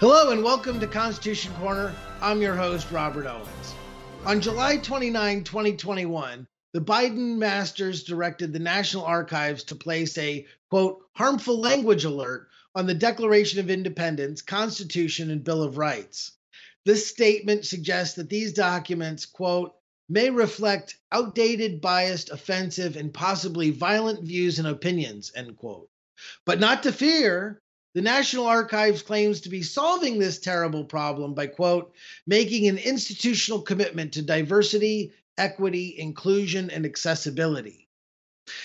Hello and welcome to Constitution Corner. I'm your host, Robert Owens. On July 29, 2021, the Biden masters directed the National Archives to place a, quote, harmful language alert on the Declaration of Independence, Constitution, and Bill of Rights. This statement suggests that these documents, quote, may reflect outdated, biased, offensive, and possibly violent views and opinions, end quote. But not to fear, the National Archives claims to be solving this terrible problem by, quote, making an institutional commitment to diversity, equity, inclusion, and accessibility.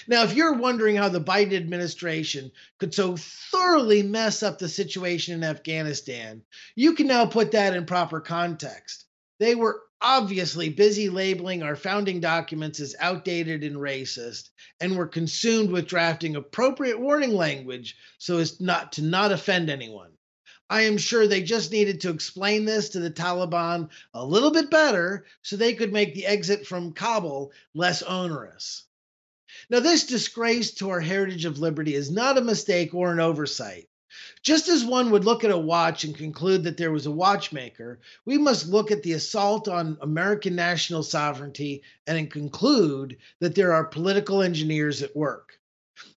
Now, if you're wondering how the Biden administration could so thoroughly mess up the situation in Afghanistan, you can now put that in proper context. They were obviously busy labeling our founding documents as outdated and racist and were consumed with drafting appropriate warning language so as not to not offend anyone. I am sure they just needed to explain this to the Taliban a little bit better so they could make the exit from Kabul less onerous. Now, this disgrace to our heritage of liberty is not a mistake or an oversight. Just as one would look at a watch and conclude that there was a watchmaker, we must look at the assault on American national sovereignty and conclude that there are political engineers at work.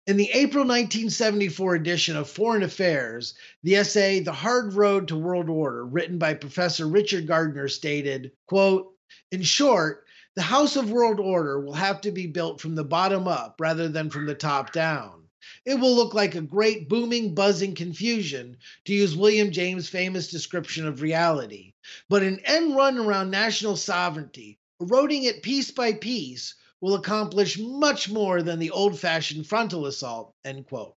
In the April 1974 edition of Foreign Affairs, the essay The Hard Road to World Order, written by Professor Richard Gardner, stated, quote, In short, the House of World Order will have to be built from the bottom up rather than from the top down. It will look like a great booming, buzzing confusion, to use William James' famous description of reality. But an end run around national sovereignty, eroding it piece by piece, will accomplish much more than the old fashioned frontal assault. End quote.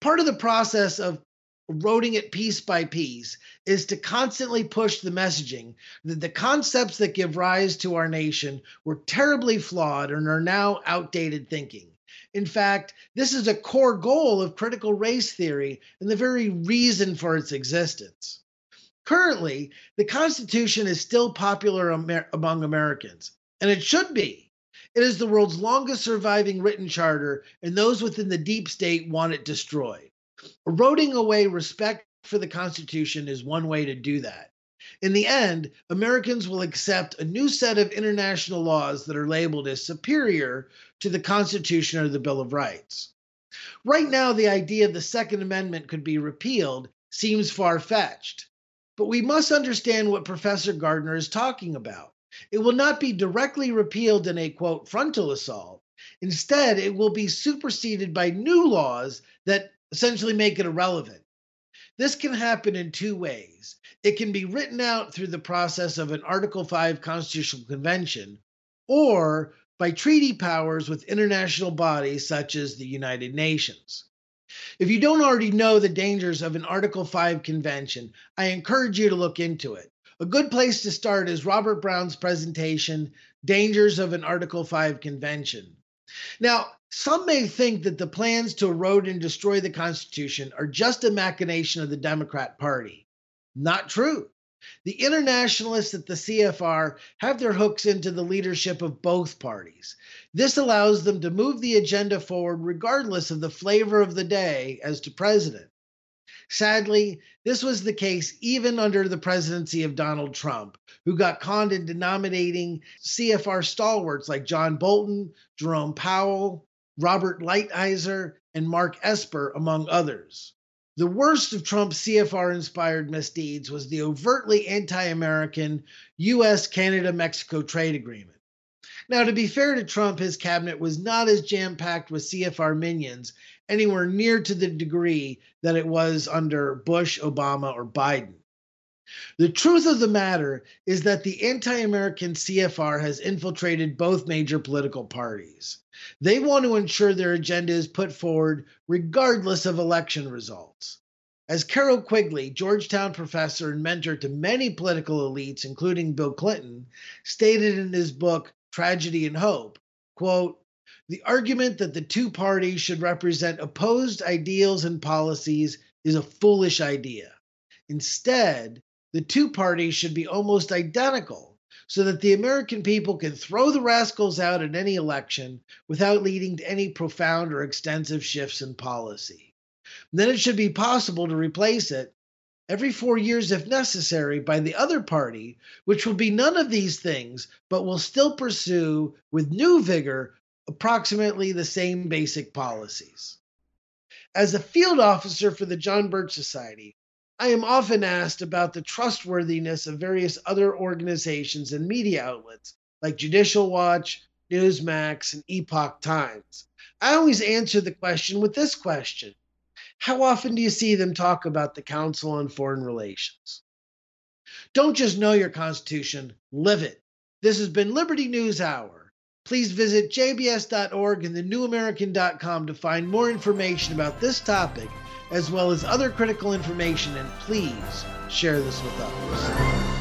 Part of the process of eroding it piece by piece is to constantly push the messaging that the concepts that give rise to our nation were terribly flawed and are now outdated thinking. In fact, this is a core goal of critical race theory and the very reason for its existence. Currently, the Constitution is still popular Amer- among Americans, and it should be. It is the world's longest surviving written charter, and those within the deep state want it destroyed. Eroding away respect for the Constitution is one way to do that. In the end, Americans will accept a new set of international laws that are labeled as superior to the Constitution or the Bill of Rights. Right now, the idea the Second Amendment could be repealed seems far fetched. But we must understand what Professor Gardner is talking about. It will not be directly repealed in a quote frontal assault. Instead, it will be superseded by new laws that essentially make it irrelevant. This can happen in two ways. It can be written out through the process of an Article 5 constitutional convention or by treaty powers with international bodies such as the United Nations. If you don't already know the dangers of an Article 5 convention, I encourage you to look into it. A good place to start is Robert Brown's presentation, Dangers of an Article 5 Convention. Now, some may think that the plans to erode and destroy the Constitution are just a machination of the Democrat Party. Not true. The internationalists at the CFR have their hooks into the leadership of both parties. This allows them to move the agenda forward regardless of the flavor of the day as to president. Sadly, this was the case even under the presidency of Donald Trump, who got conned into nominating CFR stalwarts like John Bolton, Jerome Powell, Robert Lighthizer, and Mark Esper, among others. The worst of Trump's CFR inspired misdeeds was the overtly anti American US Canada Mexico trade agreement. Now, to be fair to Trump, his cabinet was not as jam packed with CFR minions anywhere near to the degree that it was under Bush, Obama, or Biden. The truth of the matter is that the anti American CFR has infiltrated both major political parties. They want to ensure their agenda is put forward regardless of election results. As Carroll Quigley, Georgetown professor and mentor to many political elites, including Bill Clinton, stated in his book Tragedy and Hope, quote, the argument that the two parties should represent opposed ideals and policies is a foolish idea. Instead, the two parties should be almost identical so that the American people can throw the rascals out in any election without leading to any profound or extensive shifts in policy. then it should be possible to replace it every four years if necessary by the other party, which will be none of these things, but will still pursue with new vigor approximately the same basic policies. As a field officer for the John Birch Society, I am often asked about the trustworthiness of various other organizations and media outlets like Judicial Watch, Newsmax, and Epoch Times. I always answer the question with this question How often do you see them talk about the Council on Foreign Relations? Don't just know your Constitution, live it. This has been Liberty News Hour. Please visit jbs.org and thenewamerican.com to find more information about this topic, as well as other critical information, and please share this with others.